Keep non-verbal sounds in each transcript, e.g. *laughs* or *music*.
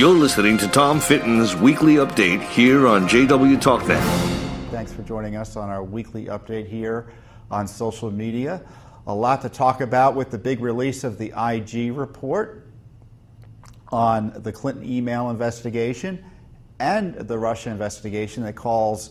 You're listening to Tom Fitton's weekly update here on JW TalkNet. Thanks for joining us on our weekly update here on social media. A lot to talk about with the big release of the IG report on the Clinton email investigation and the Russia investigation that calls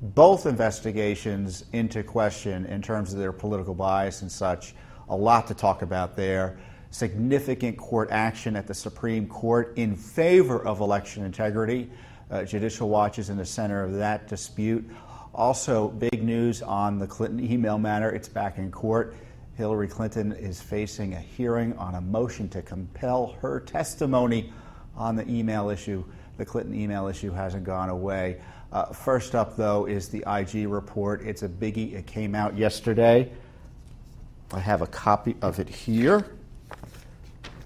both investigations into question in terms of their political bias and such. A lot to talk about there. Significant court action at the Supreme Court in favor of election integrity. Uh, Judicial Watch is in the center of that dispute. Also, big news on the Clinton email matter. It's back in court. Hillary Clinton is facing a hearing on a motion to compel her testimony on the email issue. The Clinton email issue hasn't gone away. Uh, first up, though, is the IG report. It's a biggie. It came out yesterday. I have a copy of it here.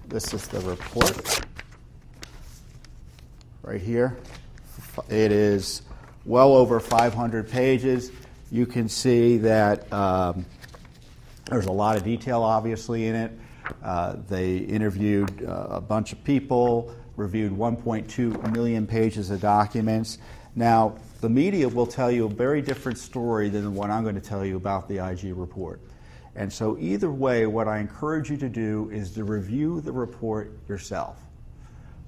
This is the report right here. It is well over 500 pages. You can see that um, there's a lot of detail, obviously, in it. Uh, they interviewed uh, a bunch of people, reviewed 1.2 million pages of documents. Now, the media will tell you a very different story than one I'm going to tell you about the IG report. And so, either way, what I encourage you to do is to review the report yourself.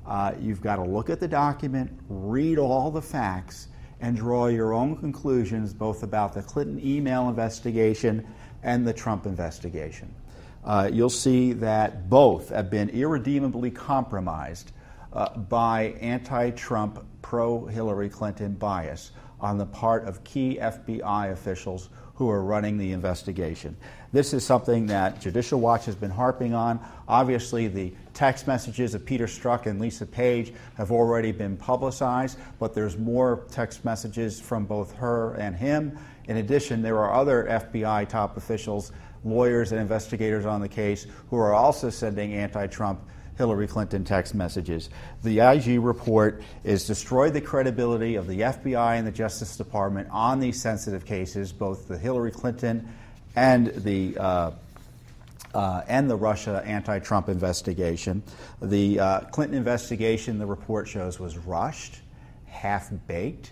Uh, you've got to look at the document, read all the facts, and draw your own conclusions both about the Clinton email investigation and the Trump investigation. Uh, you'll see that both have been irredeemably compromised uh, by anti Trump, pro Hillary Clinton bias on the part of key FBI officials who are running the investigation. This is something that Judicial Watch has been harping on. Obviously, the text messages of Peter Strzok and Lisa Page have already been publicized, but there's more text messages from both her and him. In addition, there are other FBI top officials, lawyers, and investigators on the case who are also sending anti Trump Hillary Clinton text messages. The IG report is destroyed the credibility of the FBI and the Justice Department on these sensitive cases, both the Hillary Clinton and the uh, uh, and the Russia anti-Trump investigation. The uh, Clinton investigation, the report shows, was rushed, half-baked.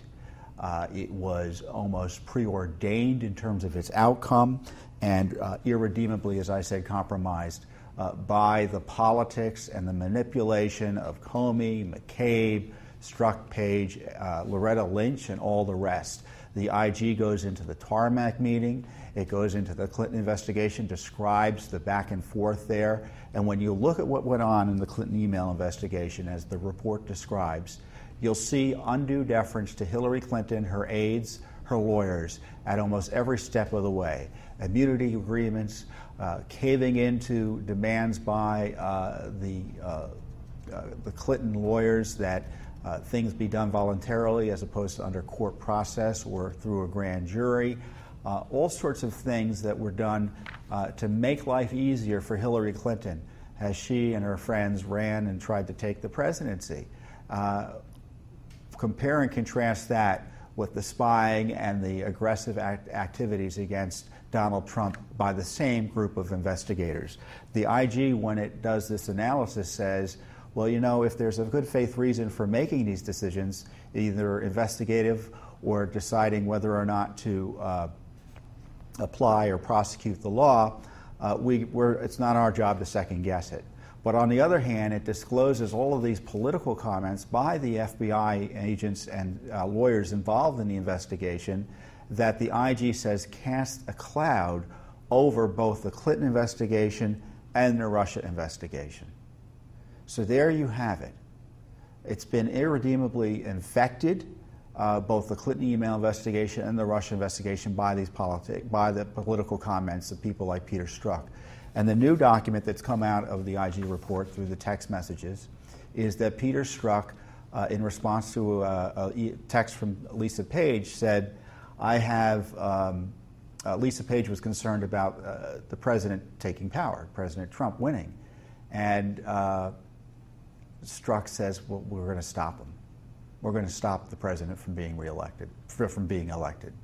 Uh, it was almost preordained in terms of its outcome, and uh, irredeemably, as I said, compromised uh, by the politics and the manipulation of Comey, McCabe, Strzok Page, uh, Loretta Lynch, and all the rest. The IG goes into the tarmac meeting. It goes into the Clinton investigation, describes the back and forth there. And when you look at what went on in the Clinton email investigation, as the report describes, you'll see undue deference to Hillary Clinton, her aides, her lawyers at almost every step of the way. Immunity agreements, uh, caving into demands by uh, the, uh, uh the Clinton lawyers that uh, things be done voluntarily as opposed to under court process or through a grand jury. All sorts of things that were done to make life easier for Hillary Clinton as she and her friends ran and tried to take the presidency. compare and contrast that with the spying and the aggressive act- activities against Donald Trump by the same group of investigators. The IG, when it does this analysis, says, well, you know, if there's a good faith reason for making these decisions, either investigative or deciding whether or not to uh, apply or prosecute the law, uh, we, it's not our job to second guess it. But on the other hand, it discloses all of these political comments by the FBI agents and uh, lawyers involved in the investigation that the IG says cast a cloud over both the Clinton investigation and the Russia investigation. So there you have it. It's been irredeemably infected, uh, both the Clinton email investigation and the Russia investigation, by these politi- by the political comments of people like Peter Strzok. And the new document that's come out of the IG report through the text messages is that Peter Strzok, uh, in response to a, a, text from Lisa Page, said, I have, um, uh, Lisa Page was concerned about uh, the president taking power, President Trump winning. And uh, Strzok says, well, we're going to stop him. We're going to stop the president from being reelected, from being elected.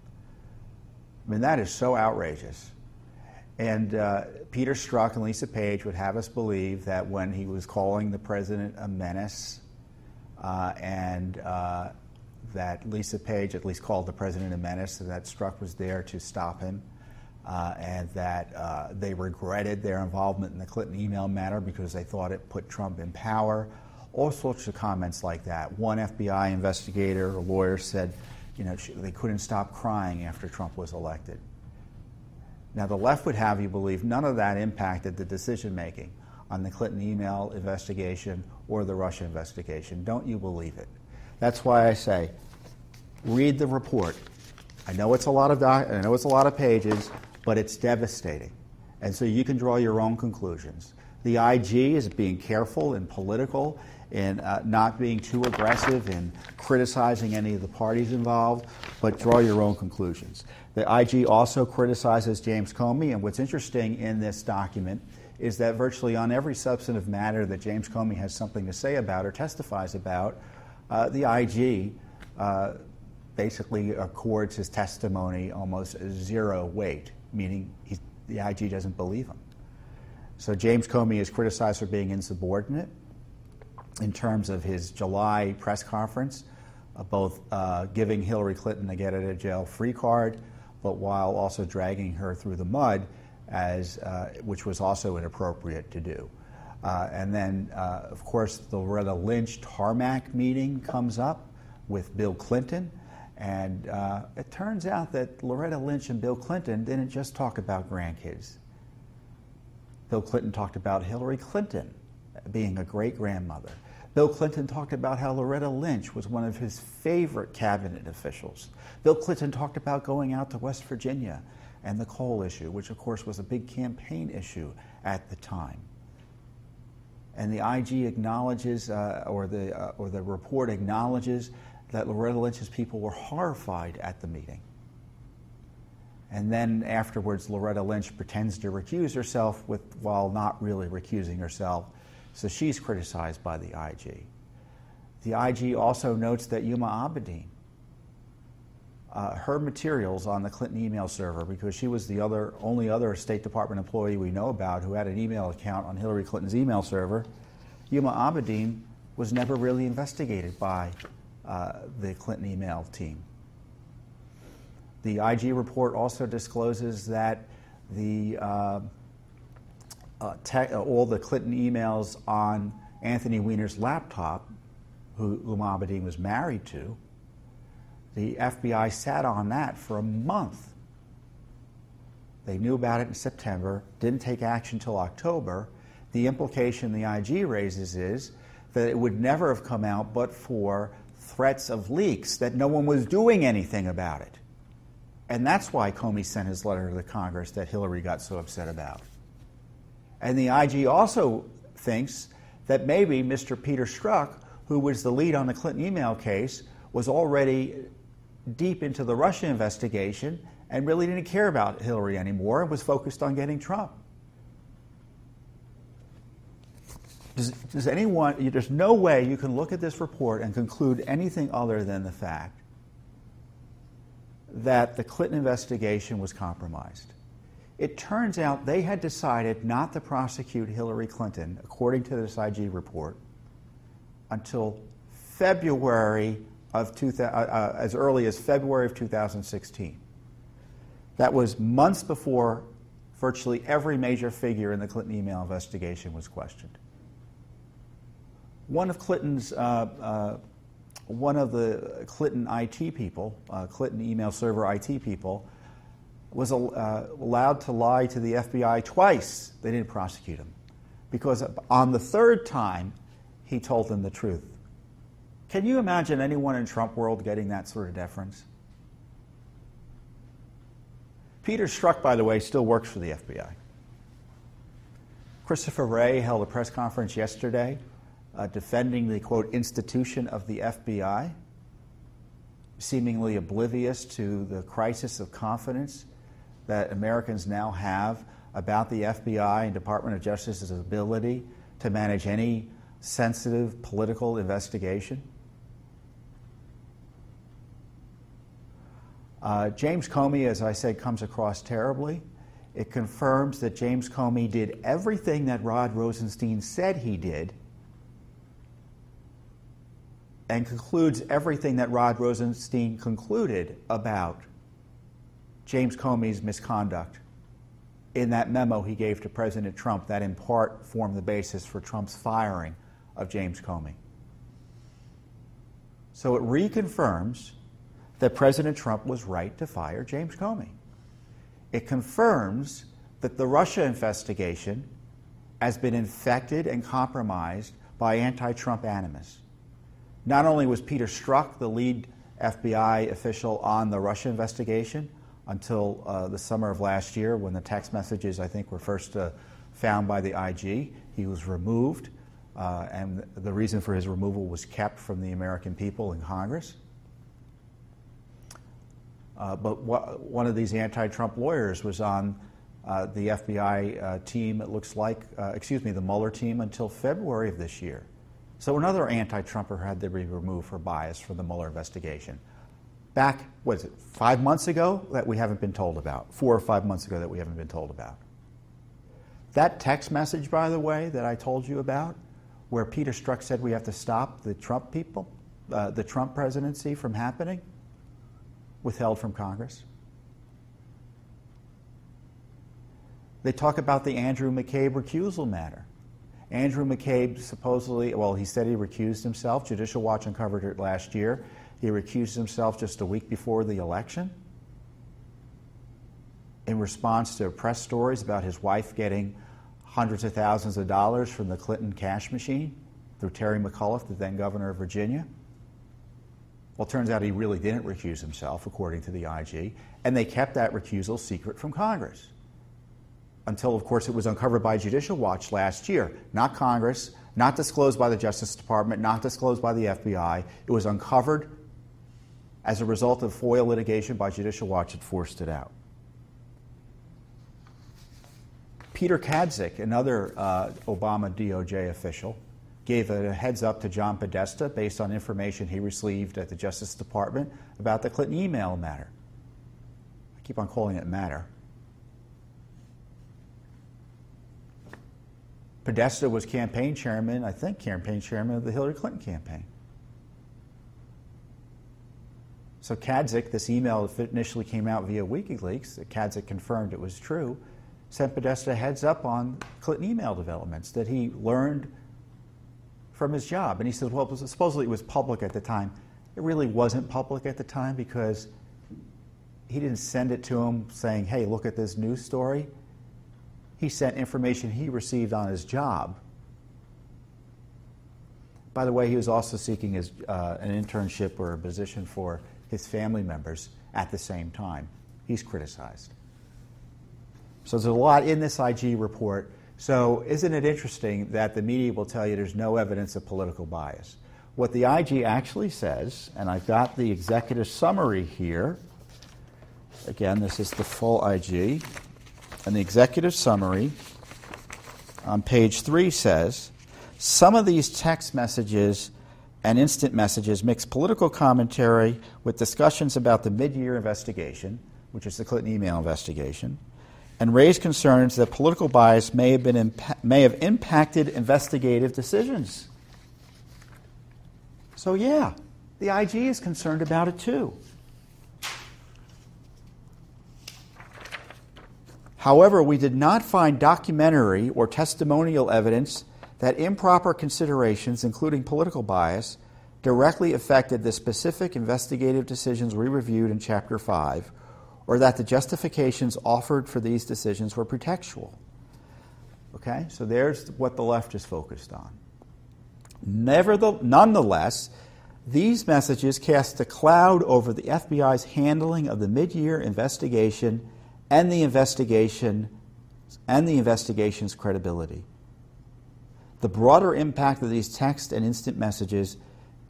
I mean, that is so outrageous. And uh, Peter Strzok and Lisa Page would have us believe that when he was calling the president a menace uh, and uh, that Lisa Page at least called the president a menace, and that Strzok was there to stop him, uh, and that uh, they regretted their involvement in the Clinton email matter because they thought it put Trump in power. All sorts of comments like that. One FBI investigator or lawyer said, you know, they couldn't stop crying after Trump was elected. Now, the left would have you believe none of that impacted the decision making on the Clinton email investigation or the Russia investigation. Don't you believe it? That's why I say, read the report. I know it's a lot of doc- I know it's a lot of pages, but it's devastating, and so you can draw your own conclusions. The IG is being careful and political in uh, not being too aggressive in criticizing any of the parties involved, but draw your own conclusions. The IG also criticizes James Comey, and what's interesting in this document is that virtually on every substantive matter that James Comey has something to say about or testifies about, uh, the IG uh, basically accords his testimony almost zero weight, meaning the IG doesn't believe him. So James Comey is criticized for being insubordinate in terms of his July press conference, uh, both uh, giving Hillary Clinton a get out of jail free card, but while also dragging her through the mud, as, uh, which was also inappropriate to do. Uh, and then, uh, of course, the Loretta Lynch tarmac meeting comes up with Bill Clinton. And uh, it turns out that Loretta Lynch and Bill Clinton didn't just talk about grandkids. Bill Clinton talked about Hillary Clinton being a great grandmother. Bill Clinton talked about how Loretta Lynch was one of his favorite cabinet officials. Bill Clinton talked about going out to West Virginia and the coal issue, which of course was a big campaign issue at the time. And the IG acknowledges, uh, or, the, uh, or the report acknowledges, that Loretta Lynch's people were horrified at the meeting. And then afterwards, Loretta Lynch pretends to recuse herself with, while not really recusing herself so she's criticized by the IG. The IG also notes that Huma Abedin, uh, her materials on the Clinton email server, because she was the other, only other State Department employee we know about who had an email account on Hillary Clinton's email server, Huma Abedin was never really investigated by uh, the Clinton email team. The IG report also discloses that the uh, uh, te- uh, all the Clinton emails on Anthony Weiner's laptop, who Huma Abedin was married to. The FBI sat on that for a month. They knew about it in September, didn't take action until October. The implication the IG raises is that it would never have come out but for threats of leaks, that no one was doing anything about it. And that's why Comey sent his letter to the Congress that Hillary got so upset about. And the IG also thinks that maybe Mr. Peter Strzok, who was the lead on the Clinton email case, was already deep into the Russia investigation and really didn't care about Hillary anymore and was focused on getting Trump. Does, does anyone, there's no way you can look at this report and conclude anything other than the fact that the Clinton investigation was compromised. It turns out they had decided not to prosecute Hillary Clinton, according to this IG report, until February of 2000, uh, uh, as early as February of 2016. That was months before virtually every major figure in the Clinton email investigation was questioned. One of Clinton's, uh, uh one of the Clinton IT people, uh, Clinton email server IT people, was uh, allowed to lie to the FBI twice. They didn't prosecute him because on the third time, he told them the truth. Can you imagine anyone in Trump world getting that sort of deference? Peter Strzok, by the way, still works for the FBI. Christopher Wray held a press conference yesterday uh, defending the quote institution of the FBI, seemingly oblivious to the crisis of confidence that Americans now have about the FBI and Department of Justice's ability to manage any sensitive political investigation? Uh, James Comey, as I said, comes across terribly. It confirms that James Comey did everything that Rod Rosenstein said he did and concludes everything that Rod Rosenstein concluded about James Comey's misconduct in that memo he gave to President Trump that in part formed the basis for Trump's firing of James Comey. So it reconfirms that President Trump was right to fire James Comey. It confirms that the Russia investigation has been infected and compromised by anti Trump animus. Not only was Peter Strzok the lead FBI official on the Russia investigation until uh, the summer of last year when the text messages, I think, were first uh, found by the IG, he was removed, uh, and the reason for his removal was kept from the American people in Congress. Uh, but one of these anti Trump lawyers was on uh, the FBI uh, team, it looks like, uh, excuse me, the Mueller team until February of this year. So another anti Trumper had to be removed for bias from the Mueller investigation. Back, what is it, five months ago that we haven't been told about, four or five months ago that we haven't been told about. That text message, by the way, that I told you about, where Peter Strzok said we have to stop the Trump people, uh, the Trump presidency from happening, withheld from Congress. They talk about the Andrew McCabe recusal matter. Andrew McCabe supposedly, well, he said he recused himself. Judicial Watch uncovered it last year. He recused himself just a week before the election in response to press stories about his wife getting hundreds of thousands of dollars from the Clinton cash machine through Terry McAuliffe, the then governor of Virginia. Well, it turns out he really didn't recuse himself, according to the IG, and they kept that recusal secret from Congress until, of course, it was uncovered by Judicial Watch last year. Not Congress, not disclosed by the Justice Department, not disclosed by the FBI. It was uncovered as a result of FOIA litigation by Judicial Watch that forced it out. Peter Kadzik, another uh, Obama DOJ official, gave a heads up to John Podesta based on information he received at the Justice Department about the Clinton email matter. I keep on calling it matter. Podesta was campaign chairman, I think, campaign chairman of the Hillary Clinton campaign. So Kadzik, this email initially came out via WikiLeaks, Kadzik confirmed it was true, sent Podesta heads up on Clinton email developments that he learned from his job. And he says, well, supposedly it was public at the time. It really wasn't public at the time because he didn't send it to him saying, hey, look at this news story he sent information he received on his job. By the way, he was also seeking his, uh, an internship or a position for his family members at the same time. He's criticized. So there's a lot in this IG report. So isn't it interesting that the media will tell you there's no evidence of political bias? What the IG actually says, and I've got the executive summary here. Again, this is the full IG. And the executive summary on page three says some of these text messages and instant messages mix political commentary with discussions about the mid year investigation, which is the Clinton email investigation, and raise concerns that political bias may have, been may have impacted investigative decisions. So, yeah, the IG is concerned about it too. However, we did not find documentary or testimonial evidence that improper considerations, including political bias, directly affected the specific investigative decisions we reviewed in Chapter 5, or that the justifications offered for these decisions were pretextual. Okay, so there's what the left is focused on. Nevertheless, nonetheless, these messages cast a cloud over the FBI's handling of the mid year investigation and the investigation and the investigation's credibility. The broader impact of these text and instant messages,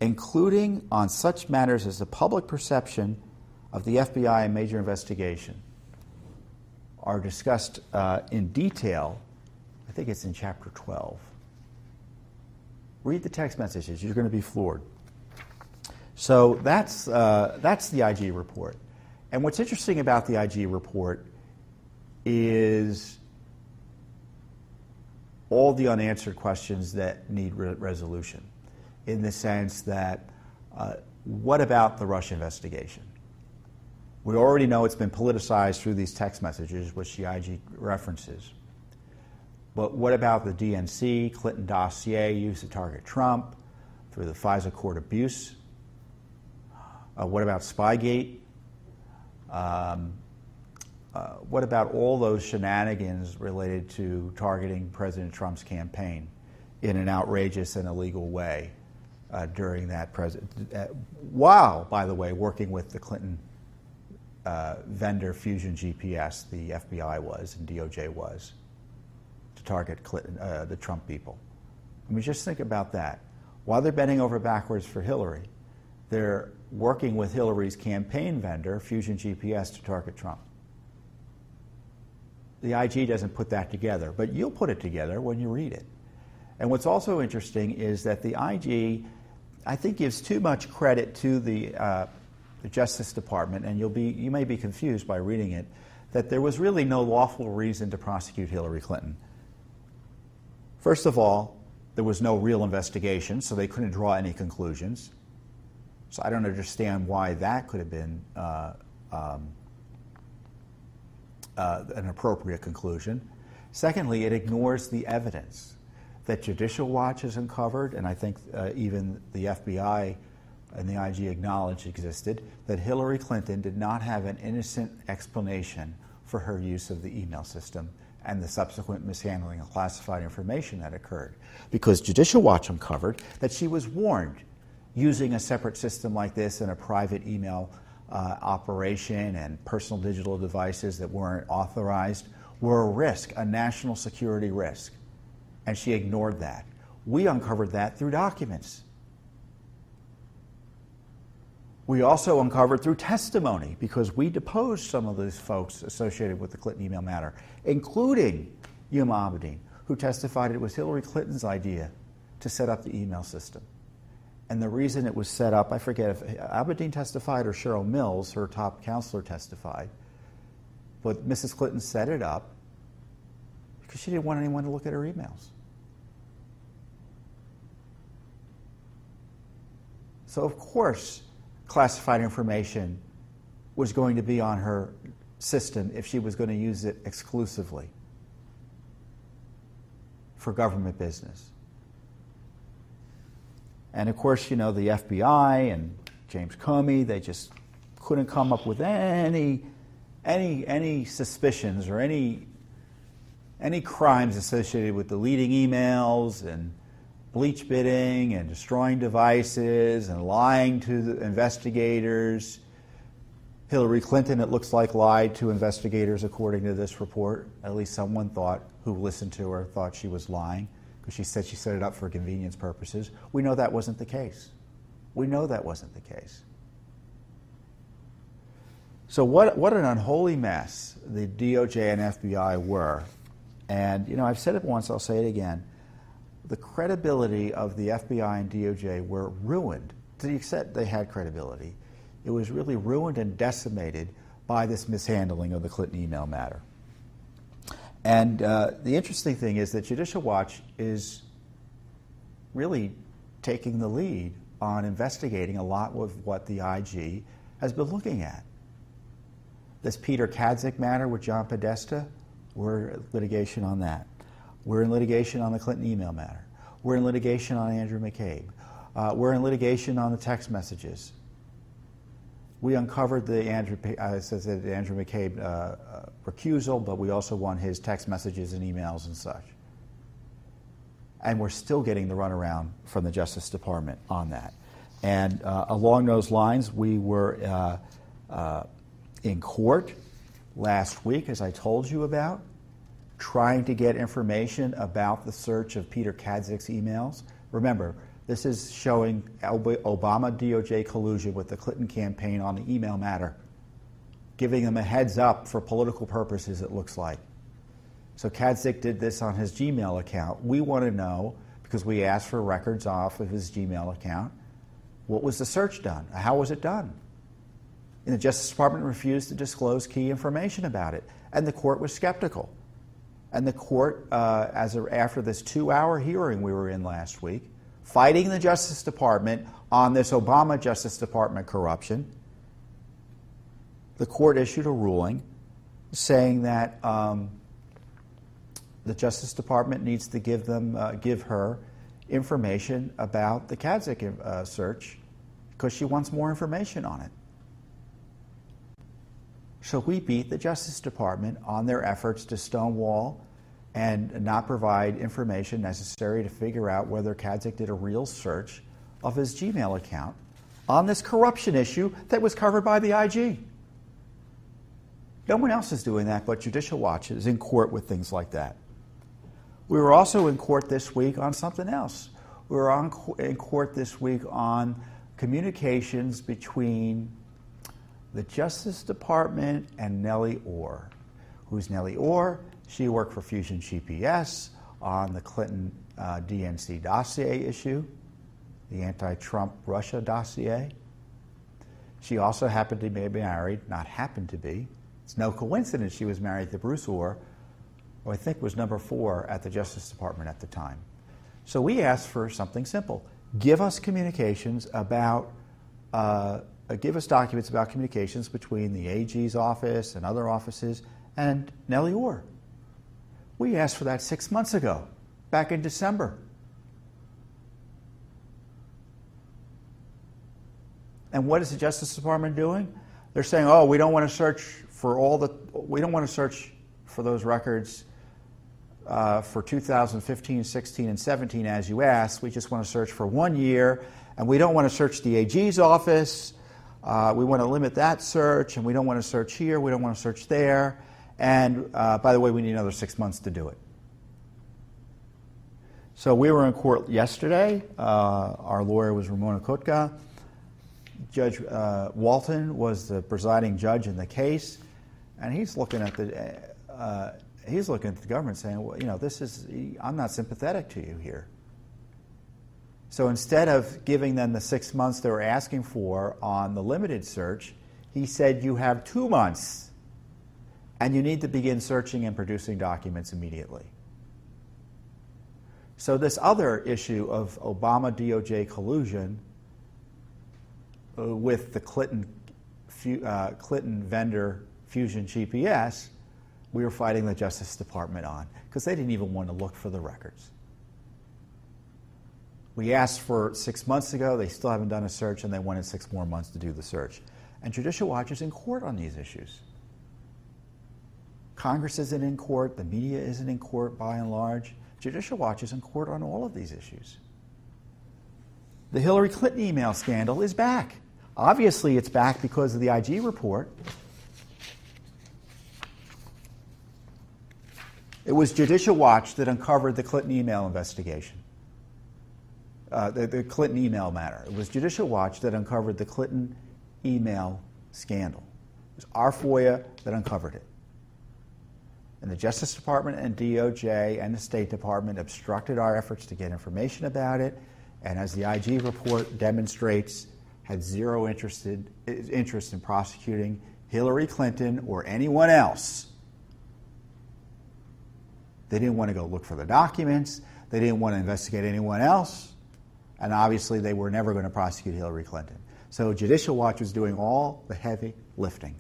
including on such matters as the public perception of the FBI major investigation, are discussed uh, in detail. I think it's in chapter 12. Read the text messages, you're going to be floored. So that's, uh, that's the IG report. And what's interesting about the IG report is all the unanswered questions that need re- resolution, in the sense that Uh, what about the Russia investigation? We already know it's been politicized through these text messages, which the IG references. But what about the DNC, Clinton dossier used to target Trump through the FISA court abuse? Uh, what about Spygate? Um, uh, what about all those shenanigans related to targeting President Trump's campaign in an outrageous and illegal way uh, during that president? Uh, by the way, working with the Clinton uh, vendor Fusion GPS, the FBI was and DOJ was, to target Clinton, uh, the Trump people. I mean, just think about that. While they're bending over backwards for Hillary, they're working with Hillary's campaign vendor, Fusion GPS, to target Trump. The IG doesn't put that together, but you'll put it together when you read it. And what's also interesting is that the IG, I think, gives too much credit to the uh, the Justice Department, and you'll be, you may be confused by reading it, that there was really no lawful reason to prosecute Hillary Clinton. First of all, there was no real investigation, so they couldn't draw any conclusions. So I don't understand why that could have been uh, um, uh, an appropriate conclusion. Secondly, it ignores the evidence that Judicial Watch has uncovered, and I think uh, even the FBI and the IG acknowledged existed, that Hillary Clinton did not have an innocent explanation for her use of the email system and the subsequent mishandling of classified information that occurred. Because Judicial Watch uncovered that she was warned using a separate system like this in a private email uh, operation and personal digital devices that weren't authorized were a risk, a national security risk. And she ignored that. We uncovered that through documents. We also uncovered through testimony because we deposed some of these folks associated with the Clinton email matter, including Huma Abedin, who testified it was Hillary Clinton's idea to set up the email system. And the reason it was set up, I forget if Abedin testified or Cheryl Mills, her top counselor, testified. But Mrs. Clinton set it up because she didn't want anyone to look at her emails. So, of course, classified information was going to be on her system if she was going to use it exclusively for government business. And of course, you know, the FBI and James Comey, they just couldn't come up with any, any, any suspicions or any, any crimes associated with deleting emails and bleach bidding and destroying devices and lying to the investigators. Hillary Clinton, it looks like, lied to investigators according to this report. At least someone thought, who listened to her, thought she was lying because she said she set it up for convenience purposes. We know that wasn't the case. We know that wasn't the case. So, what, what an unholy mess the DOJ and FBI were. And, you know, I've said it once, I'll say it again the credibility of the FBI and DOJ were ruined to the extent they had credibility. It was really ruined and decimated by this mishandling of the Clinton email matter. And uh, the interesting thing is that Judicial Watch is really taking the lead on investigating a lot of what the IG has been looking at. This Peter Kadzik matter with John Podesta, we're litigation on that. We're in litigation on the Clinton email matter. We're in litigation on Andrew McCabe. Uh, we're in litigation on the text messages. We uncovered the Andrew, uh, says that Andrew McCabe uh, uh, recusal, but we also won his text messages and emails and such. And we're still getting the runaround from the Justice Department on that. And uh, along those lines, we were uh, in court last week, as I told you about trying to get information about the search of Peter Kadzik's emails. Remember, this is showing Obama DOJ collusion with the Clinton campaign on the email matter, giving them a heads up for political purposes, it looks like. So Kadzik did this on his Gmail account. We want to know, because we asked for records off of his Gmail account, what was the search done? How was it done? And the Justice Department refused to disclose key information about it, and the court was skeptical. And the court, uh, as a, after this two hour hearing we were in last week, fighting the Justice Department on this Obama Justice Department corruption, the court issued a ruling saying that um, the Justice Department needs to give them, uh, give her information about the Kadzik uh, search because she wants more information on it. So we beat the Justice Department on their efforts to stonewall and not provide information necessary to figure out whether Kadzik did a real search of his Gmail account on this corruption issue that was covered by the IG. No one else is doing that, but Judicial Watch is in court with things like that. We were also in court this week on something else. We were on, in court this week on communications between the Justice Department and Nellie Ohr. Who's Nellie Ohr? She worked for Fusion GPS on the Clinton uh, DNC dossier issue, the anti Trump Russia dossier. She also happened to be married, not happened to be, it's no coincidence she was married to Bruce Ohr, who I think was number four at the Justice Department at the time. So we asked for something simple give us communications about, uh, give us documents about communications between the AG's office and other offices and Nellie Ohr. We asked for that six months ago, back in December. And what is the Justice Department doing? They're saying, oh, we don't want to search for all the, we don't want to search for those records uh, for 2015, 16, and 17 as you asked. We just want to search for one year, and we don't want to search the AG's office. Uh, we want to limit that search, and we don't want to search here, we don't want to search there. And uh, by the way, we need another six months to do it. So we were in court yesterday. Uh, our lawyer was Ramona Cotca. Judge uh, Walton was the presiding judge in the case. And he's looking at the uh, he's looking at the government saying, well, you know, this is I'm not sympathetic to you here. So instead of giving them the six months they were asking for on the limited search, he said you have two months, and you need to begin searching and producing documents immediately. So this other issue of Obama DOJ collusion uh, with the Clinton uh, Clinton vendor Fusion GPS, we were fighting the Justice Department on because they didn't even want to look for the records. We asked for six months ago, they still haven't done a search, and they wanted six more months to do the search. And Judicial Watch is in court on these issues. Congress isn't in court, the media isn't in court by and large. Judicial Watch is in court on all of these issues. The Hillary Clinton email scandal is back. Obviously, it's back because of the IG report. It was Judicial Watch that uncovered the Clinton email investigation, uh, the, the Clinton email matter. It was Judicial Watch that uncovered the Clinton email scandal. It was our FOIA that uncovered it. And the Justice Department and DOJ and the State Department obstructed our efforts to get information about it. And as the IG report demonstrates, had zero interested, interest in prosecuting Hillary Clinton or anyone else they didn't want to go look for the documents. They didn't want to investigate anyone else. And obviously, they were never going to prosecute Hillary Clinton. So, Judicial Watch was doing all the heavy lifting.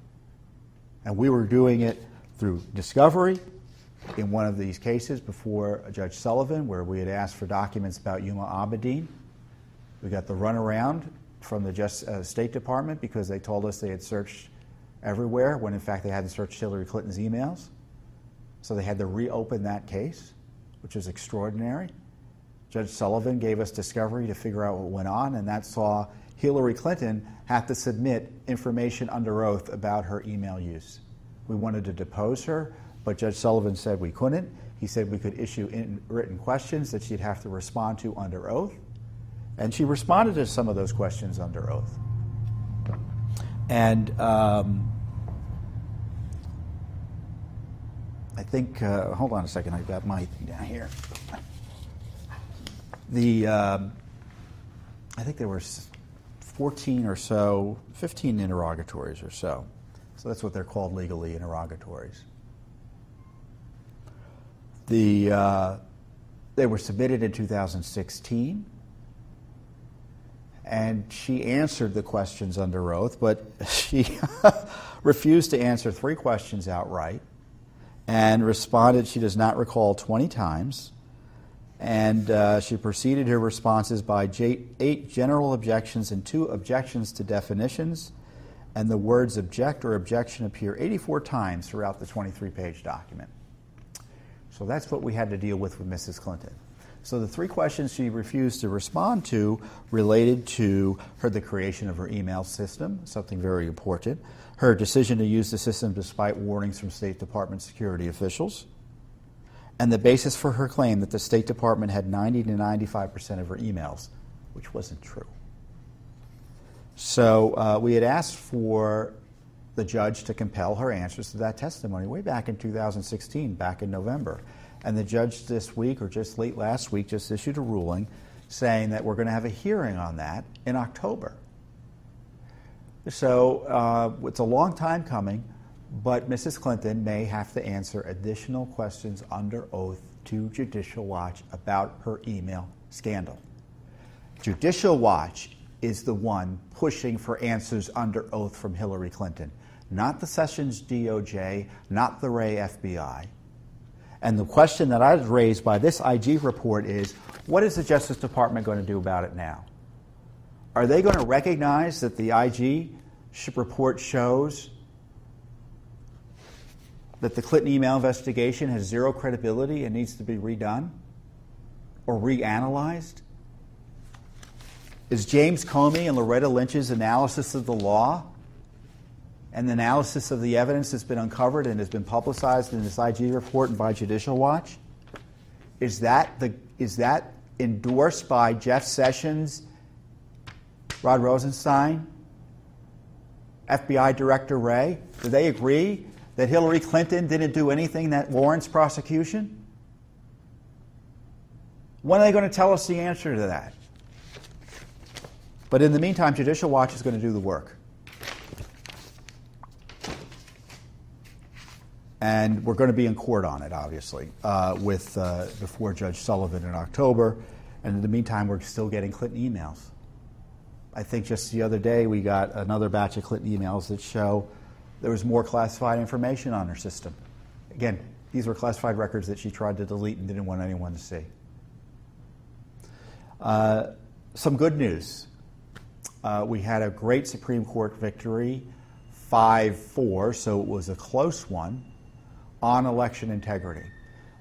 And we were doing it through discovery in one of these cases before Judge Sullivan, where we had asked for documents about Huma Abedin. We got the runaround from the Just, uh, State Department because they told us they had searched everywhere when in fact they hadn't searched Hillary Clinton's emails. So they had to reopen that case, which is extraordinary. Judge Sullivan gave us discovery to figure out what went on, and that saw Hillary Clinton have to submit information under oath about her email use. We wanted to depose her, but Judge Sullivan said we couldn't. He said we could issue written questions that she'd have to respond to under oath. And she responded to some of those questions under oath. And um, I think, uh, hold on a second, I've got my thing down here. The, um, I think there were 14 or so, 15 interrogatories or so. So that's what they're called legally, interrogatories. The, uh, they were submitted in 2016. and she answered the questions under oath, but *laughs* she *laughs* refused to answer three questions outright and responded she does not recall 20 times. And uh, she preceded her responses by j- eight general objections and two objections to definitions. And the words object or objection appear 84 times throughout the 23 page document. So that's what we had to deal with with Mrs. Clinton. So the three questions she refused to respond to related to her the creation of her email system, something very important, her decision to use the system despite warnings from State Department security officials, and the basis for her claim that the State Department had 90 to 95 percent of her emails, which wasn't true. So uh, we had asked for the judge to compel her answers to that testimony way back in 2016, back in November. And the judge this week, or just late last week, just issued a ruling saying that we're going to have a hearing on that in October. So uh, it's a long time coming, but Mrs. Clinton may have to answer additional questions under oath to Judicial Watch about her email scandal. Judicial Watch is the one pushing for answers under oath from Hillary Clinton, not the Sessions DOJ, not the Wray FBI. And the question that I was raised by this IG report is what is the Justice Department going to do about it now? Are they going to recognize that the IG report shows that the Clinton email investigation has zero credibility and needs to be redone or reanalyzed? Is James Comey and Loretta Lynch's analysis of the law and the analysis of the evidence that's been uncovered and has been publicized in this IG report and by Judicial Watch? Is that, the, is that endorsed by Jeff Sessions, Rod Rosenstein, FBI Director Wray? Do they agree that Hillary Clinton didn't do anything that warrants prosecution? When are they going to tell us the answer to that? But in the meantime, Judicial Watch is going to do the work. and we're going to be in court on it, obviously, uh, with uh, before Judge Sullivan in October. And in the meantime, we're still getting Clinton emails. I think just the other day we got another batch of Clinton emails that show there was more classified information on her system. Again, these were classified records that she tried to delete and didn't want anyone to see. Uh, some good news. Uh, we had a great Supreme Court victory, 5 4, so it was a close one on election integrity.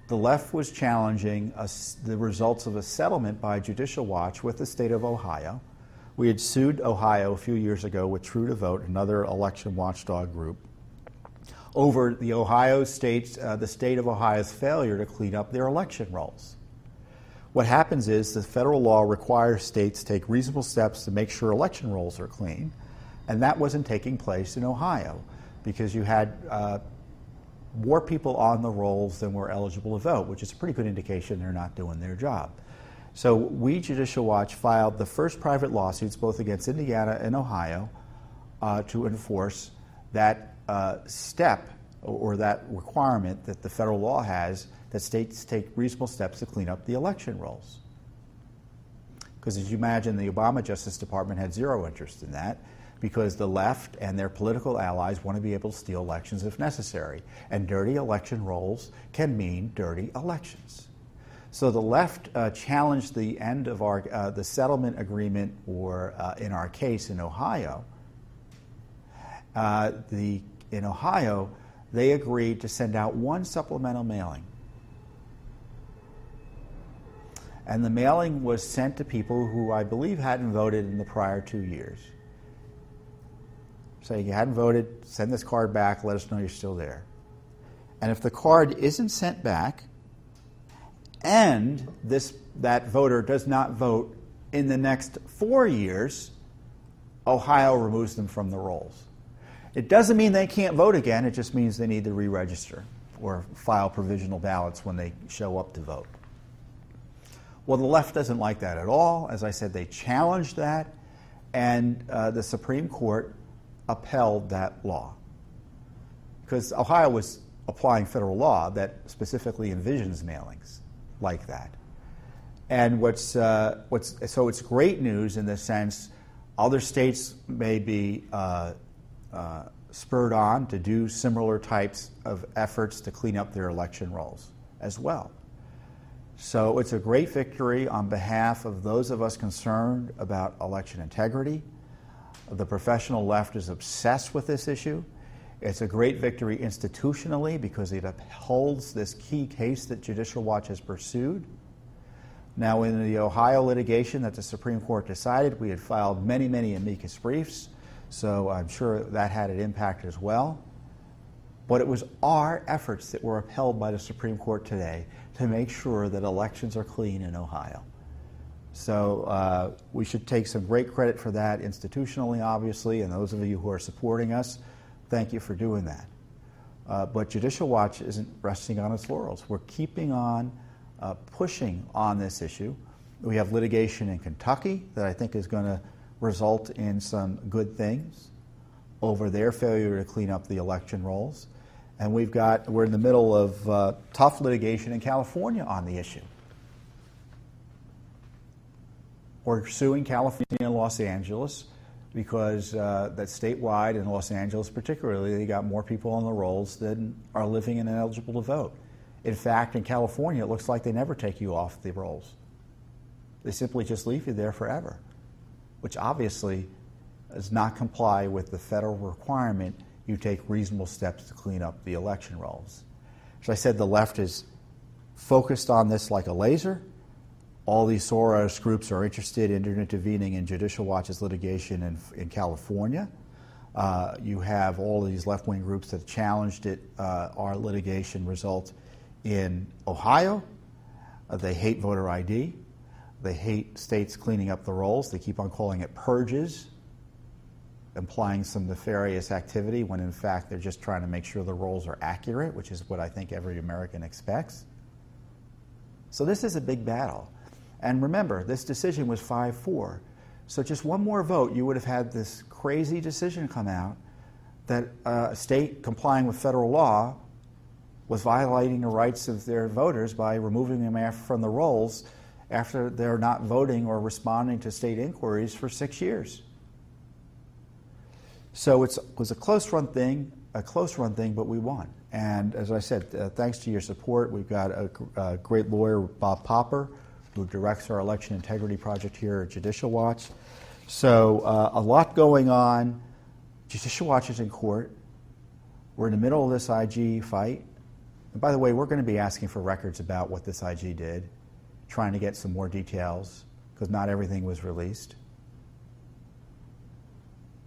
The left was challenging a, the results of a settlement by Judicial Watch with the state of Ohio. We had sued Ohio a few years ago with True the Vote, another election watchdog group, over the Ohio state, uh, the state of Ohio's failure to clean up their election rolls. What happens is the federal law requires states to take reasonable steps to make sure election rolls are clean, and that wasn't taking place in Ohio because you had uh, more people on the rolls than were eligible to vote, which is a pretty good indication they're not doing their job. So we, Judicial Watch, filed the first private lawsuits both against Indiana and Ohio uh, to enforce that uh, step or that requirement that the federal law has that states take reasonable steps to clean up the election rolls. Because as you imagine, the Obama Justice Department had zero interest in that because the left and their political allies want to be able to steal elections if necessary. And dirty election rolls can mean dirty elections. So the left uh, challenged the end of our uh, the settlement agreement, or uh, in our case in Ohio. Uh, the in Ohio, they agreed to send out one supplemental mailing, and the mailing was sent to people who I believe hadn't voted in the prior two years say you hadn't voted, send this card back, let us know you're still there. And if the card isn't sent back and this, that voter does not vote in the next four years, Ohio removes them from the rolls. It doesn't mean they can't vote again, it just means they need to re register or file provisional ballots when they show up to vote. Well, the left doesn't like that at all. As I said, they challenged that, and uh, the Supreme Court upheld that law. Because Ohio was applying federal law that specifically envisions mailings like that. And what's, uh, what's, so it's great news in the sense Other states may be uh, uh, spurred on to do similar types of efforts to clean up their election rolls as well. So it's a great victory on behalf of those of us concerned about election integrity. The professional left is obsessed with this issue. It's a great victory institutionally because it upholds this key case that Judicial Watch has pursued. Now, in the Ohio litigation that the Supreme Court decided, we had filed many, many amicus briefs, so I'm sure that had an impact as well. But it was our efforts that were upheld by the Supreme Court today to make sure that elections are clean in Ohio. So uh, we should take some great credit for that institutionally, obviously, and those of you who are supporting us, thank you for doing that. Uh, but Judicial Watch isn't resting on its laurels. We're keeping on uh, pushing on this issue. We have litigation in Kentucky that I think is going to result in some good things over their failure to clean up the election rolls. And we've got, we're in the middle of uh, tough litigation in California on the issue. We're suing California and Los Angeles because uh, that statewide in Los Angeles, particularly, they got more people on the rolls than are living and eligible to vote. In fact, in California, it looks like they never take you off the rolls. They simply just leave you there forever, which obviously does not comply with the federal requirement you take reasonable steps to clean up the election rolls. As I said, the left is focused on this like a laser. All these Soros groups are interested in intervening in Judicial Watch's litigation in, in California. Uh, you have all these left wing groups that challenged it, uh, our litigation result in Ohio. Uh, they hate voter ID. They hate states cleaning up the rolls. They keep on calling it purges implying some nefarious activity when in fact they're just trying to make sure the rolls are accurate, which is what I think every American expects. So this is a big battle. And remember, this decision was 5 4. So just one more vote, you would have had this crazy decision come out that uh, a state complying with federal law was violating the rights of their voters by removing them from the rolls after they're not voting or responding to state inquiries for six years. So it was a close run thing, a close run thing, but we won. And as I said, uh, thanks to your support, we've got a, a, great lawyer, Bob Popper, who directs our election integrity project here at Judicial Watch. So uh, a lot going on. Judicial Watch is in court. We're in the middle of this IG fight. And by the way, we're going to be asking for records about what this IG did, trying to get some more details, because not everything was released.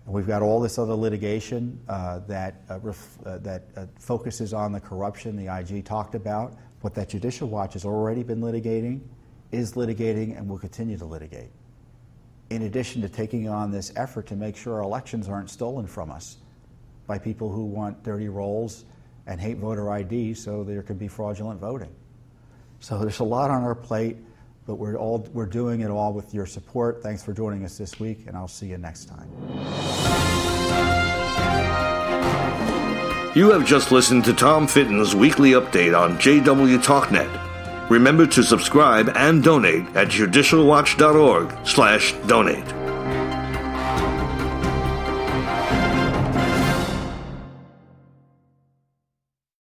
And We've got all this other litigation uh, that, uh, ref, uh, that uh, focuses on the corruption the IG talked about, what that Judicial Watch has already been litigating, is litigating, and will continue to litigate. In addition to taking on this effort to make sure our elections aren't stolen from us by people who want dirty rolls and hate voter ID so there can be fraudulent voting. So there's a lot on our plate but we're all we're doing it all with your support. Thanks for joining us this week, and I'll see you next time. You have just listened to Tom Fitton's weekly update on JW TalkNet. Remember to subscribe and donate at judicialwatch.org/donate.